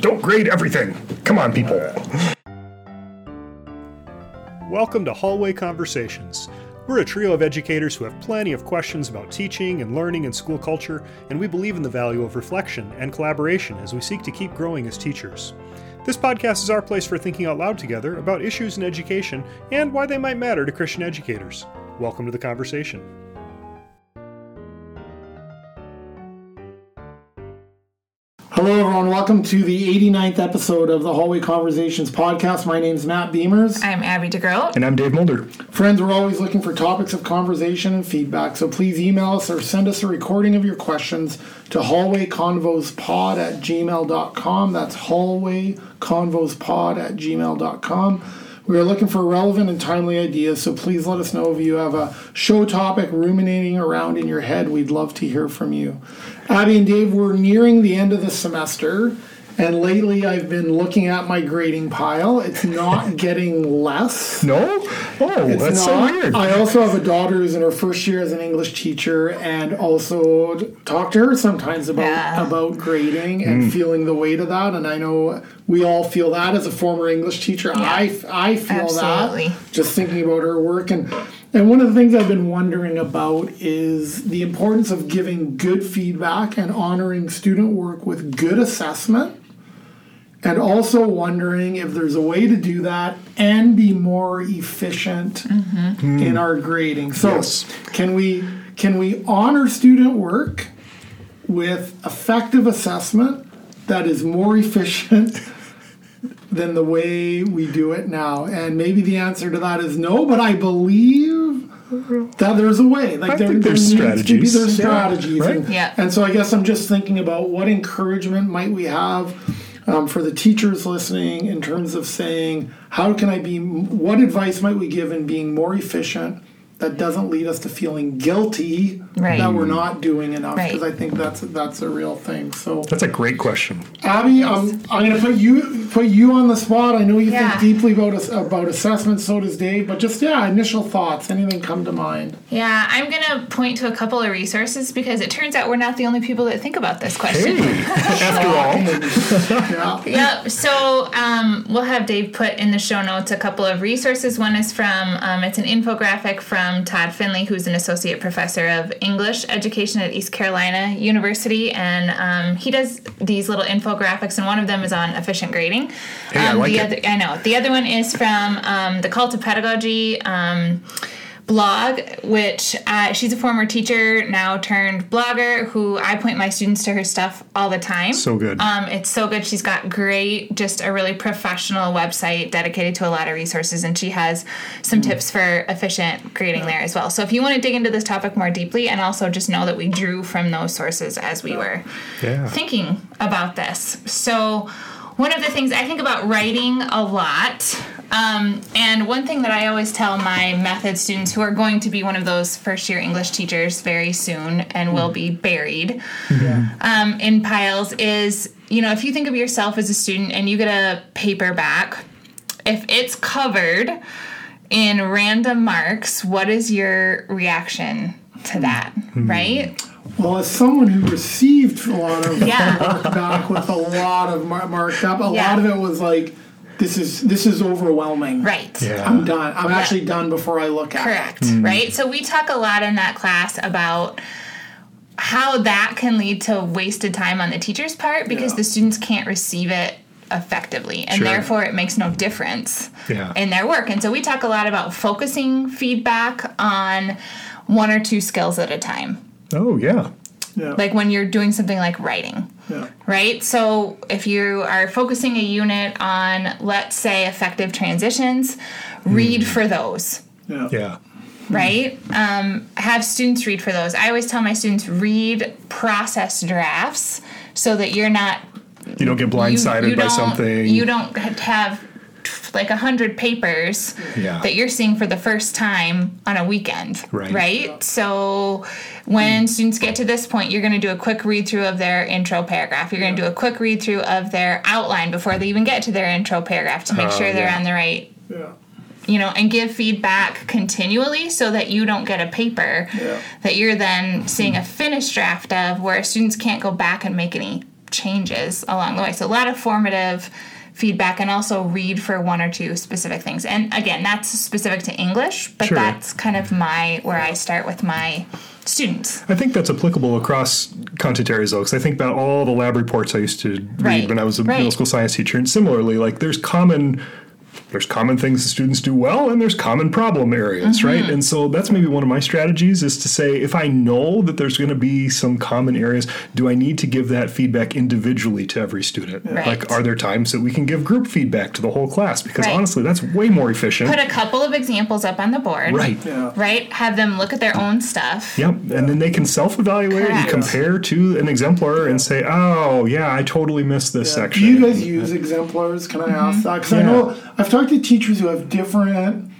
Don't grade everything. Come on, people. Welcome to Hallway Conversations. We're a trio of educators who have plenty of questions about teaching and learning and school culture, and we believe in the value of reflection and collaboration as we seek to keep growing as teachers. This podcast is our place for thinking out loud together about issues in education and why they might matter to Christian educators. Welcome to the conversation. Everyone. Welcome to the 89th episode of the Hallway Conversations podcast. My name is Matt Beimers. I'm Abby DeGroat. And I'm Dave Mulder. Friends, we're always looking for topics of conversation and feedback, so please email us or send us a recording of your questions to hallwayconvospod at gmail.com. That's hallwayconvospod at gmail.com. We are looking for relevant and timely ideas, so please let us know if you have a show topic ruminating around in your head. We'd love to hear from you. Abby and Dave, we're nearing the end of the semester, and lately I've been looking at my grading pile. It's not getting less. No? Oh, It's that's so weird. I also have a daughter who's in her first year as an English teacher, and also talk to her sometimes about Yeah. about grading and Mm. feeling the weight of that. And I know we all feel that as a former English teacher. I I feel Absolutely. that just thinking about her work and. And one of the things I've been wondering about is the importance of giving good feedback and honoring student work with good assessment and also wondering if there's a way to do that and be more efficient mm-hmm. in our grading. So Yes. can we can we honor student work with effective assessment that is more efficient than the way we do it now? And maybe the answer to that is no, but I believe that there's a way. Like I there, think there there's needs to be strategies. Yeah, strategies. right. And, Yeah. and so I guess I'm just thinking about what encouragement might we have um, for the teachers listening in terms of saying, how can I be, what advice might we give in being more efficient that doesn't lead us to feeling guilty Right. that we're not doing enough? Right. Because I think that's that's a real thing. So, That's a great question. Abby, um, I'm going to put you put you on the spot. I know you Yeah. think deeply about about assessment. So does Dave. But just yeah, initial thoughts. Anything come to mind? Yeah, I'm going to point to a couple of resources because it turns out we're not the only people that think about this question. Hey, after all, Yeah. Yep. So um, we'll have Dave put in the show notes a couple of resources. One is from um, it's an infographic from Todd Finley, who's an associate professor of English education at East Carolina University, and um, he does these little infographics, and one of them is on efficient grading. Hey, I um, like the it. Other, I know. The other one is from um, the Cult of Pedagogy. Blog which uh, she's a former teacher now turned blogger who i point my students to her stuff all the time So good. um, it's so good. She's got great, just a really professional website dedicated to a lot of resources, and she has some tips for efficient grading there as well. So if you want to dig into this topic more deeply, and also just know that we drew from those sources as we were Yeah. thinking about this. So one of the things I think about writing a lot. Um, and one thing that I always tell my method students who are going to be one of those first year English teachers very soon and will be buried um, in piles is you know, if you think of yourself as a student and you get a paperback, if it's covered in random marks, what is your reaction to that? Right? Well, as someone who received a lot of Yeah. back with a lot of mar- marked up, a Yeah. lot of it was like, "This is this is overwhelming. Right. Yeah. I'm done. I'm actually done before I look at Correct. it." Right? So we talk a lot in that class about how that can lead to wasted time on the teacher's part because Yeah. the students can't receive it effectively and Sure. therefore it makes no difference Yeah. in their work. And so we talk a lot about focusing feedback on one or two skills at a time. Oh, yeah. Yeah. Like when you're doing something like writing yeah. right? So if you are focusing a unit on, let's say, effective transitions, read for those, Yeah. Yeah. right? Um, have students read for those. I always tell my students read process drafts so that you're not You don't get blindsided you by don't- something. You don't have like a hundred papers Yeah. that you're seeing for the first time on a weekend, Right. So when students get to this point, you're going to do a quick read through of their intro paragraph. You're going to do a quick read through of their outline before they even get to their intro paragraph to make Oh, sure they're yeah. on the right Yeah. you know, and give feedback continually so that you don't get a paper Yeah. that you're then seeing a finished draft of where students can't go back and make any changes along the way. So a lot of formative feedback and also read for one or two specific things. And again, that's specific to English, but Sure. that's kind of my where I start with my students. I think that's applicable across content areas, though, because I think about all the lab reports I used to read Right, when I was a right. middle school science teacher, and similarly, like there's common. There's common things the students do well, and there's common problem areas, Mm-hmm. right? And so that's maybe one of my strategies is to say, if I know that there's going to be some common areas, do I need to give that feedback individually to every student? Right. Like, are there times that we can give group feedback to the whole class? Because Right. honestly, that's way more efficient. Put a couple of examples up on the board. right. Yeah. Right? Have them look at their own stuff. Yep, and then they can self-evaluate and compare to an exemplar and say, "Oh, yeah, I totally missed this Do section." Do you guys use exemplars? Can I ask that? Because I know I've talked to teachers who have different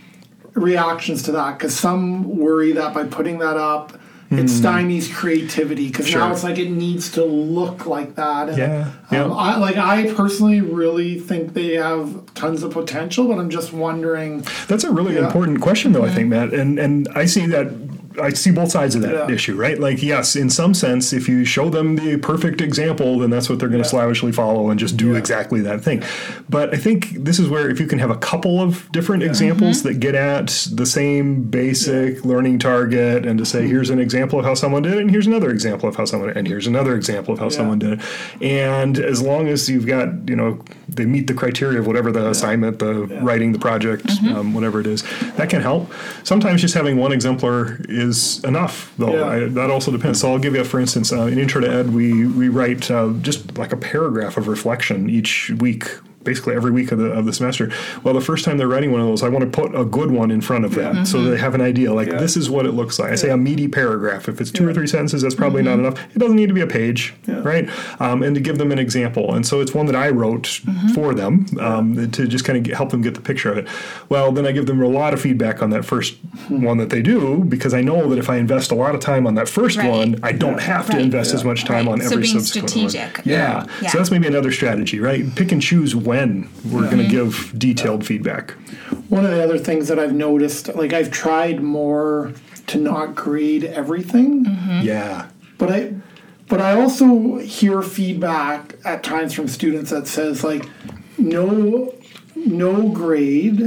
reactions to that. Because some worry that by putting that up, it stymies creativity. Because Sure. now it's like it needs to look like that. And, Yeah, Um, yeah. I, like I personally really think they have tons of potential, but I'm just wondering. That's a really Yeah. important question, though. I think, Matt, and and I see that. I see both sides of that Yeah. issue, right? Like, yes, in some sense, if you show them the perfect example, then that's what they're going to slavishly follow and just do exactly that thing. But I think this is where if you can have a couple of different examples mm-hmm. that get at the same basic learning target, and to say, mm-hmm. here's an example of how someone did it, and here's another example of how someone, and here's another example of how someone did it, and as long as you've got, you know, they meet the criteria of whatever the assignment, the writing, the project, mm-hmm. um, whatever it is, that can help. Sometimes just having one exemplar is enough, though. Yeah. I, that also depends. So I'll give you, for instance, uh, in Intro to Ed, we we write uh, just like a paragraph of reflection each week. Basically, every week of the of the semester. Well, the first time they're writing one of those, I want to put a good one in front of that, so they have an idea. Like this is what it looks like. I say a meaty paragraph. If it's two or three sentences, that's probably not enough. It doesn't need to be a page, right? Um, and to give them an example. And so it's one that I wrote for them um, to just kind of help them get the picture of it. Well, then I give them a lot of feedback on that first one that they do because I know that if I invest a lot of time on that first Right. one, I don't have to Right. invest as much time Right. on So every being subsequent strategic. one. Yeah. Yeah. So that's maybe another strategy, right? Pick and choose when we're going to Mm-hmm. give detailed feedback. One of the other things that I've noticed, like I've tried more to not grade everything. Mm-hmm. Yeah. But I but I also hear feedback at times from students that says like no no grade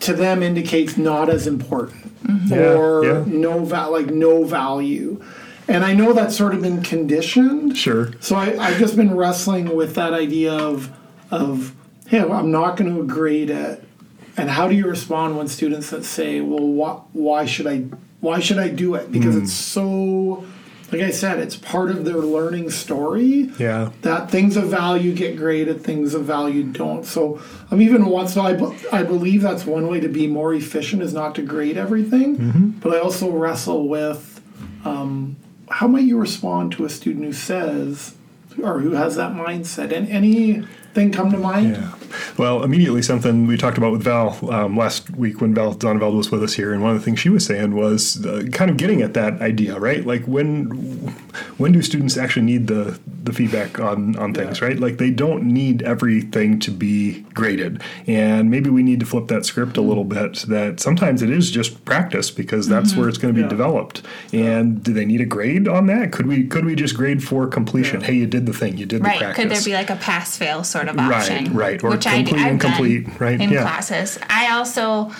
to them indicates not as important Yeah, or yeah. no va- like no value. And I know that's sort of been conditioned. Sure. So I, I've just been wrestling with that idea of of hey, I'm not going to grade it. And how do you respond when students that say, "Well, why, why should I? Why should I do it?" Because Hmm. it's so, like I said, it's part of their learning story. Yeah. That things of value get graded, things of value don't. So I'm even once. So I, I believe that's one way to be more efficient is not to grade everything. Mm-hmm. But I also wrestle with um, how might you respond to a student who says or who has that mindset? And anything come to mind? Yeah. Well, immediately something we talked about with Val um, last week when Val Donveld was with us here, and one of the things she was saying was uh, kind of getting at that idea, right? Like when when do students actually need the the feedback on on things, right? Like they don't need everything to be graded, and maybe we need to flip that script a little bit. That sometimes it is just practice because that's where it's going to be Yeah. developed. And do they need a grade on that? Could we could we just grade for completion? Hey, you did the thing, you did the Right. practice. Could there be like a pass fail sort of option? Right, right. Or which I, complete I've incomplete, done right, In yeah. classes. I also.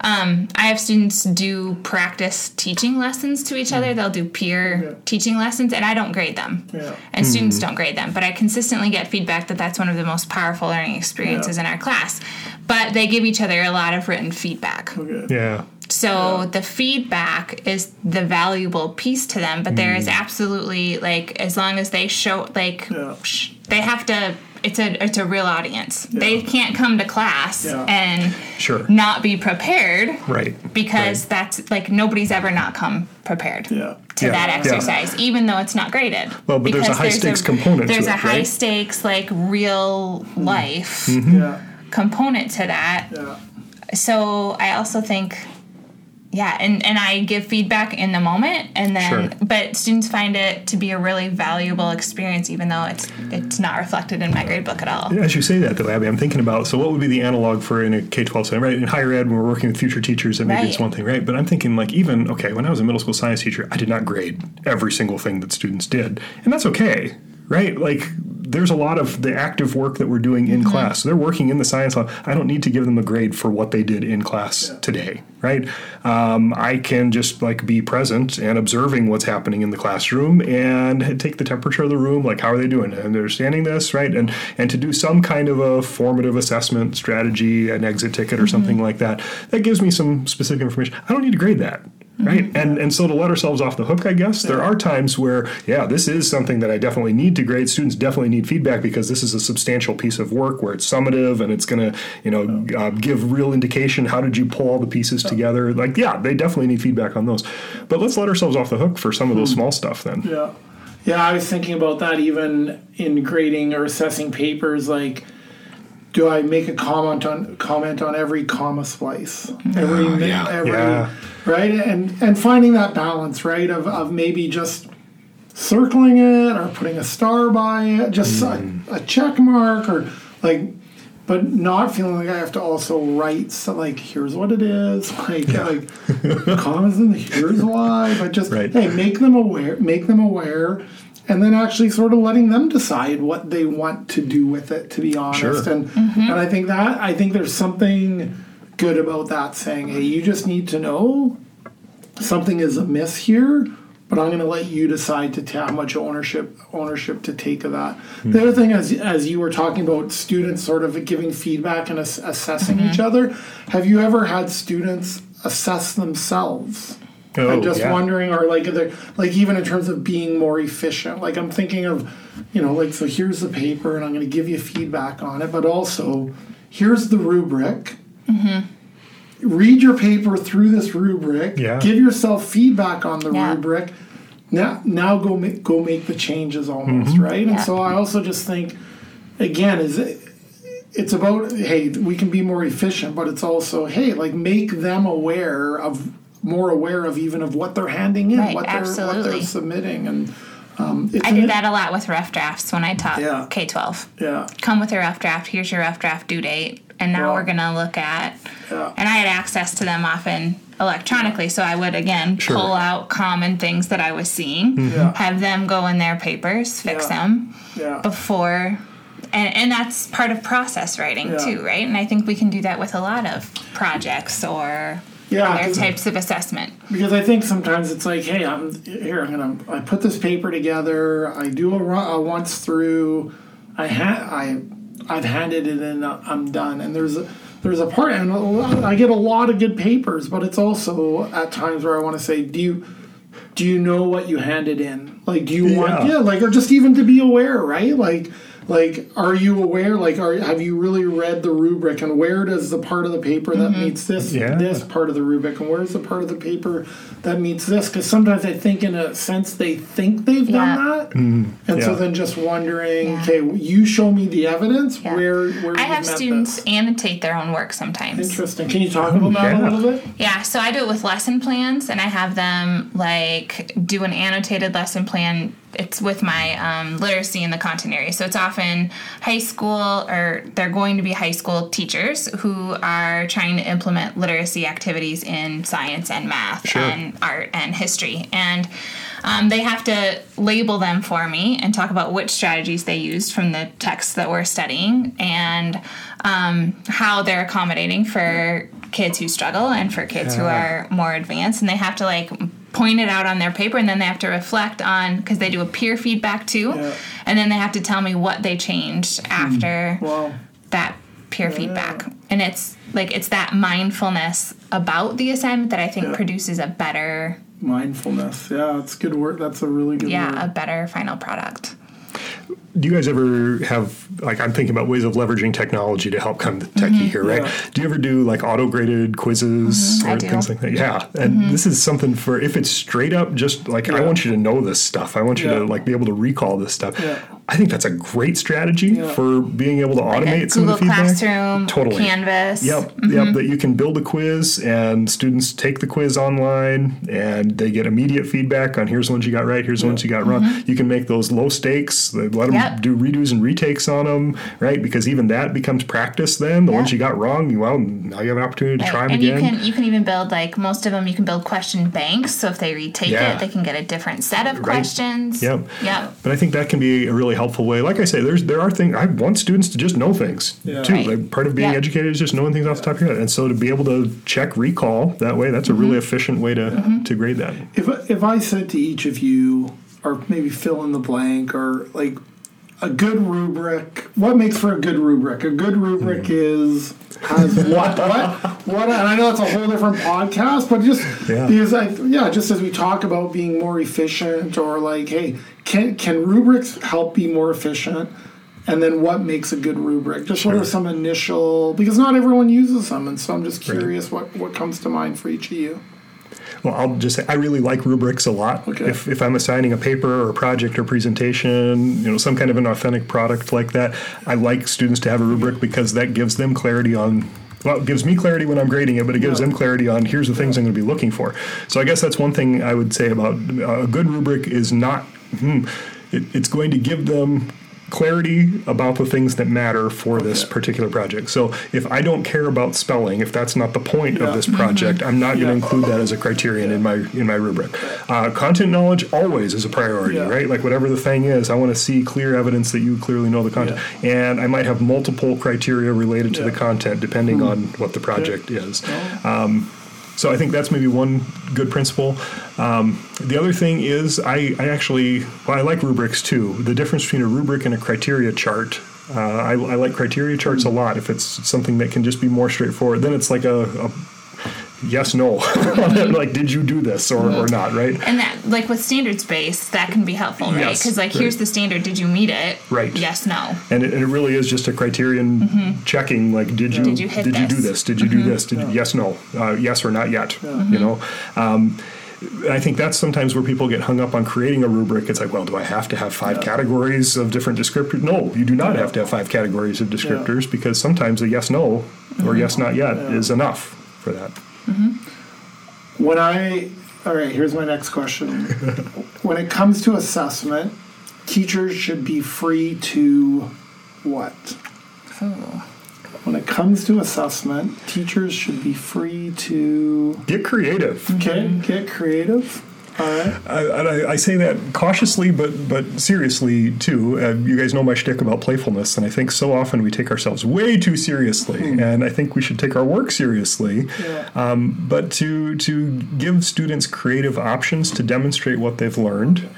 Um, I have students do practice teaching lessons to each other. They'll do peer teaching lessons, and I don't grade them. Yeah. And Hmm. students don't grade them. But I consistently get feedback that that's one of the most powerful learning experiences in our class. But they give each other a lot of written feedback. yeah. So the feedback is the valuable piece to them, but there is Mm. absolutely like as long as they show like Yeah. sh- they have to. It's a it's a real audience. They can't come to class Yeah. and Sure. not be prepared Right. because that's like nobody's ever not come prepared Yeah. to Yeah, that yeah. exercise, even though it's not graded. Well, but there's a Because high stakes component to There's a it, high right? stakes like real life Mm-hmm. Yeah. component to that Yeah. so I also think yeah and and I give feedback in the moment and then Sure. but students find it to be a really valuable experience even though it's it's not reflected in my grade book at all As you say that, though, Abby, I'm thinking about so what would be the analog for in a K 12 setting, right? In higher ed, when we're working with future teachers, that maybe it's one thing, right? But I'm thinking, like, even, okay, when I was a middle school science teacher, I did not grade every single thing that students did. And that's okay, right? Like there's a lot of the active work that we're doing in class. They're working in the science lab. I don't need to give them a grade for what they did in class today, right? Um, I can just like be present and observing what's happening in the classroom and take the temperature of the room. Like how are they doing? and Understanding this, right? And and to do some kind of a formative assessment strategy, an exit ticket or something like that. That gives me some specific information. I don't need to grade that right. And and so to let ourselves off the hook i guess there are times where yeah this is something that i definitely need to grade. Students definitely need feedback because this is a substantial piece of work where it's summative and it's going to you know uh, give real indication. How did you pull all the pieces together? Like yeah they definitely need feedback on those. But let's let ourselves off the hook for some of those small stuff then. Yeah. Yeah, I was thinking about that even in grading or assessing papers like do I make a comment on comment on every comma splice? Every mi- yeah. every Yeah. right? And and finding that balance, right, of, of maybe just circling it or putting a star by it, just Mm. a, a check mark or like but not feeling like I have to also write so like here's what it is like like commas and here's why but just Right. hey make them aware make them aware and then actually sort of letting them decide what they want to do with it to be honest Sure. and and mm-hmm. I think that I think there's something good about that saying hey you just need to know something is amiss here but I'm going to let you decide to ta- how much ownership ownership to take of that. Hmm. The other thing, as as you were talking about students sort of giving feedback and ass- assessing each mm-hmm. other, have you ever had students assess themselves? Oh, and just yeah. wondering, or like, they're- like even in terms of being more efficient. Like I'm thinking of, you know, like so here's the paper, and I'm going to give you feedback on it, but also here's the rubric read your paper through this rubric. Yeah. Give yourself feedback on the Yeah. rubric. Now, now go make go make the changes almost Mm-hmm. right. And so I also just think, again, is it, it's about hey we can be more efficient, but it's also hey like make them aware of more aware of even of what they're handing in, Right, what they're what they're submitting, and um, it's I an- did that a lot with rough drafts when I taught Yeah. K twelve. Yeah, Come with your rough draft. Here's your rough draft due date, and now Wow. we're gonna look at. Yeah. And I had access to them often electronically, so I would again Sure. pull out common things that I was seeing, Yeah. have them go in their papers, fix Yeah. them yeah. before. And, and that's part of process writing Yeah. too, right? And I think we can do that with a lot of projects or Yeah, other 'cause- types of assessment. because I think sometimes it's like, hey, I'm here. I'm gonna. I put this paper together. I do a, run, a once through. I ha- I I've handed it in. I'm done. And there's a there's a part, and I get a lot of good papers, but it's also at times where I want to say, do you do you know what you handed in? Like, do you want Yeah. yeah, like, or just even to be aware, right? Like. Like, are you aware? Like, are have you really read the rubric? And where does the part of the paper that mm-hmm. meets this Yeah. this part of the rubric and where's the part of the paper that meets this because sometimes i think in a sense they think they've Yeah. done that mm-hmm. and so then just wondering Yeah. okay you show me the evidence Yeah. where where I have students this. annotate their own work sometimes. interesting can you talk about that yeah. a little bit Yeah, so I do it with lesson plans, and I have them like do an annotated lesson plan. It's with my um, literacy in the content area. So it's often high school, or they're going to be high school teachers who are trying to implement literacy activities in science and math Sure. and art and history. And um, they have to label them for me and talk about which strategies they used from the texts that we're studying and um, how they're accommodating for kids who struggle and for kids who are more advanced. And they have to like point it out on their paper and then they have to reflect on because they do a peer feedback too. Yeah. And then they have to tell me what they changed hmm. after wow that peer feedback and it's like it's that mindfulness about the assignment that i think Yeah. produces a better mindfulness yeah it's good work that's a really good yeah a better final product do you guys ever have like I'm thinking about ways of leveraging technology to help kind of techie mm-hmm. here, right? Yeah. Do you ever do like auto graded quizzes mm-hmm. I or things like that? Yeah, mm-hmm. and this is something for if it's straight up just like I want you to know this stuff. I want you Yeah. to like be able to recall this stuff. Yeah. I think that's a great strategy Yeah. for being able to automate a some google of the feedback. classroom Totally. canvas Yep, yep. That you can build a quiz and students take the quiz online and they get immediate feedback on here's the ones you got right, here's the ones you got wrong. You can make those low stakes. Let them Yep. do redos and retakes on them, right? Because even that becomes practice. Then the ones you got wrong, you well now you have an opportunity to Right. try them and again. you can you can even build like most of them you can build question banks so if they retake Yeah. it they can get a different set of Right. questions Yep. yep But I think that can be a really helpful way. Like I say, there's there are things I want students to just know things Yeah. too. Right. Like part of being Yeah. educated is just knowing things off the top of your head, and so to be able to check recall that way, that's a really Mm-hmm. efficient way to to grade that. If if I said to each of you, or maybe fill in the blank, or like a good rubric, what makes for a good rubric? A good rubric is has what what what? And I know it's a whole different podcast, but just Yeah. because I yeah, just as we talk about being more efficient, or like, hey, can can rubrics help be more efficient? And then what makes a good rubric? Just what are some initial because not everyone uses them, and so I'm just curious what what comes to mind for each of you. Well, I'll just say I really like rubrics a lot. Okay. If, if I'm assigning a paper or a project or presentation, you know, some kind of an authentic product like that, I like students to have a rubric because that gives them clarity on. Well, it gives me clarity when I'm grading it, but it gives Yeah. them clarity on here's the things I'm going to be looking for. So I guess that's one thing I would say about uh, a good rubric is not. Hmm, it, it's going to give them clarity about the things that matter for this particular project. So if I don't care about spelling, if that's not the point Yeah. of this project, I'm not going to include that as a criterion in my in my rubric. Uh, content knowledge always is a priority, Yeah. right? Like whatever the thing is, I want to see clear evidence that you clearly know the content, and I might have multiple criteria related to the Yeah. Content depending on what the project is. Um, so I think that's maybe one good principle. Um, the other thing is I, I actually well I like rubrics too. The difference between a rubric and a criteria chart. Uh, I, I like criteria charts a lot. If it's something that can just be more straightforward, then it's like a, a yes no like did you do this or, or not right And that, like with standards based, that can be helpful, right? Yes, Because like, right. here's the standard. Did you meet it? Right. Yes. No. and it, and it really is just a criterion checking like did you Mm-hmm. Did you hit did you do this? Mm-hmm. did you do this did you, yes no uh, yes or not yet you know um, I think that's sometimes where people get hung up on creating a rubric. It's like, well, do I have to have five categories of different descriptors? No, you do not have to have five categories of descriptors because sometimes a yes no or yes not yet is enough for that. Mm-hmm. When I, all right, here's my next question. when it comes to assessment, teachers should be free to what? Oh. When it comes to assessment, teachers should be free to Get creative. okay, mm-hmm. get creative. Right. I, and I, I say that cautiously, but but seriously too. Uh, you guys know my shtick about playfulness, and I think so often we take ourselves way too seriously, and I think we should take our work seriously. Yeah. Um, but to to give students creative options to demonstrate what they've learned,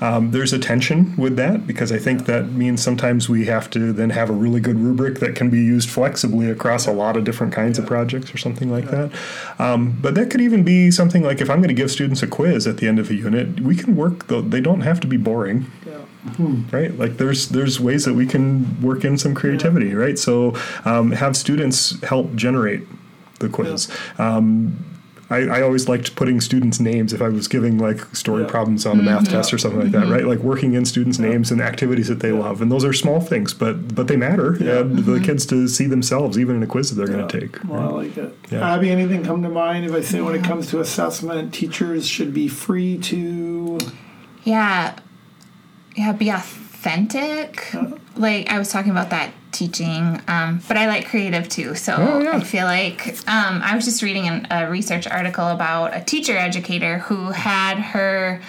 um, there's a tension with that because I think that means sometimes we have to then have a really good rubric that can be used flexibly across a lot of different kinds of projects or something like that. Um, but that could even be something like if I'm going to give students a quiz at the end of a unit, we can work. Though they don't have to be boring. Right? Like there's there's ways that we can work in some creativity right? So um, have students help generate the quiz. Um, I, I always liked putting students' names if I was giving like story Yeah. problems on a math mm-hmm. test or something like that, mm-hmm. right? Like working in students' names and activities that they love, and those are small things, but but they matter, Yeah. and the mm-hmm. kids to see themselves even in a quiz that they're going to take. Well, I like it. Yeah. Abby, anything come to mind? If I say when it comes to assessment, teachers should be free to. Yeah. Yeah. Be authentic. Uh-huh. Like I was talking about that teaching, um, but I like creative too. So Oh, yeah. I feel like um, I was just reading an, a research article about a teacher educator who had her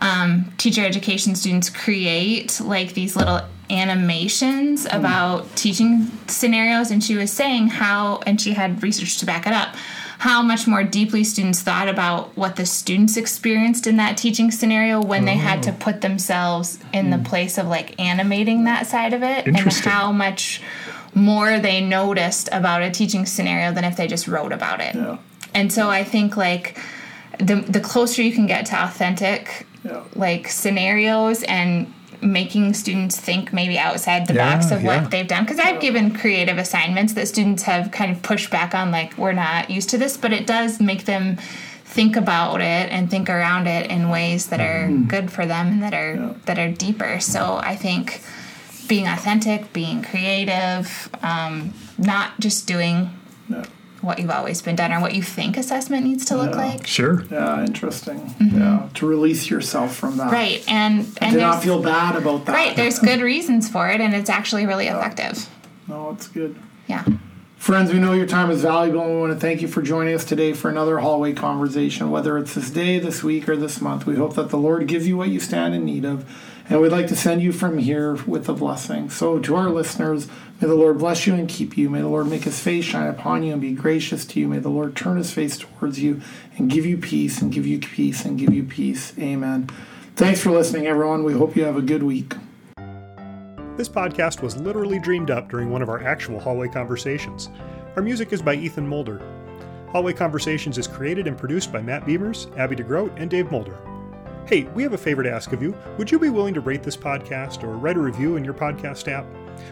um, teacher education students create like these little animations about teaching scenarios and she was saying how and she had research to back it up how much more deeply students thought about what the students experienced in that teaching scenario when they had to oh. put themselves in the hmm. place of like animating that side of it and how much more they noticed about a teaching scenario than if they just wrote about it Yeah. and so i think like the the closer you can get to authentic Yeah. like scenarios and making students think maybe outside the Yeah, box of yeah. what they've done because i've given creative assignments that students have kind of pushed back on like we're not used to this but it does make them think about it and think around it in ways that are Mm-hmm. good for them and that are that are deeper so i think being authentic being creative um, not just doing Yeah. What you've always been done or what you think assessment needs to look Yeah. like Sure. Yeah, interesting. Yeah, to release yourself from that. Mm-hmm. right and and To not feel bad about that. Right, there's good reasons for it, and it's actually really effective. No, it's good. Yeah. Friends, we know your time is valuable and we want to thank you for joining us today for another hallway conversation. Whether it's this day, this week, or this month, we hope that the Lord gives you what you stand in need of And we'd like to send you from here with a blessing. So, to our listeners, may the Lord bless you and keep you. May the Lord make his face shine upon you and be gracious to you. May the Lord turn his face towards you and give you peace and give you peace and give you peace. Amen. Thanks for listening, everyone. We hope you have a good week. This podcast was literally dreamed up during one of our actual hallway conversations. Our music is by Ethan Mulder. Hallway Conversations is created and produced by Matt Beimers, Abby DeGroat, and Dave Mulder. Hey, we have a favor to ask of you. Would you be willing to rate this podcast or write a review in your podcast app?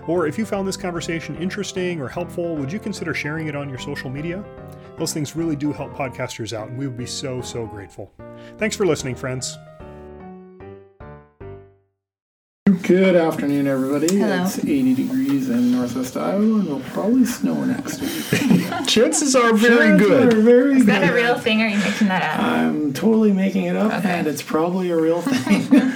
Or if you found this conversation interesting or helpful, would you consider sharing it on your social media? Those things really do help podcasters out, and we would be so, so grateful. Thanks for listening, friends. Good afternoon, everybody. Hello. It's 80 degrees in Northwest Iowa, and will probably snow next week. Chances are very Chances good. are Very Is that a real thing or are you making that up? I'm totally making it up, Okay. and it's probably a real thing.